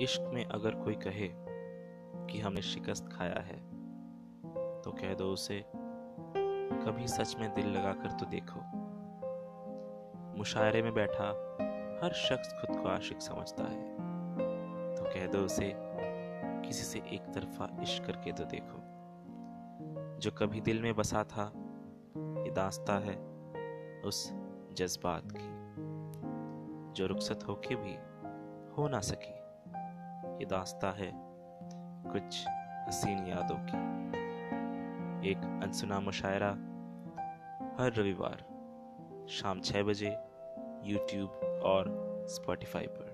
इश्क में अगर कोई कहे कि हमने शिकस्त खाया है तो कह दो उसे, कभी सच में दिल लगाकर तो देखो। मुशायरे में बैठा हर शख्स खुद को आशिक समझता है। तो कह दो उसे, किसी से एक तरफा इश्क करके तो देखो। जो कभी दिल में बसा था, ये दास्ता है उस जज्बात की। जो रुखसत होके भी हो ना सकी ये दास्ता है कुछ हसीन यादों की। एक अनसुना मुशायरा हर रविवार शाम छः बजे यूट्यूब और स्पॉटिफाई पर।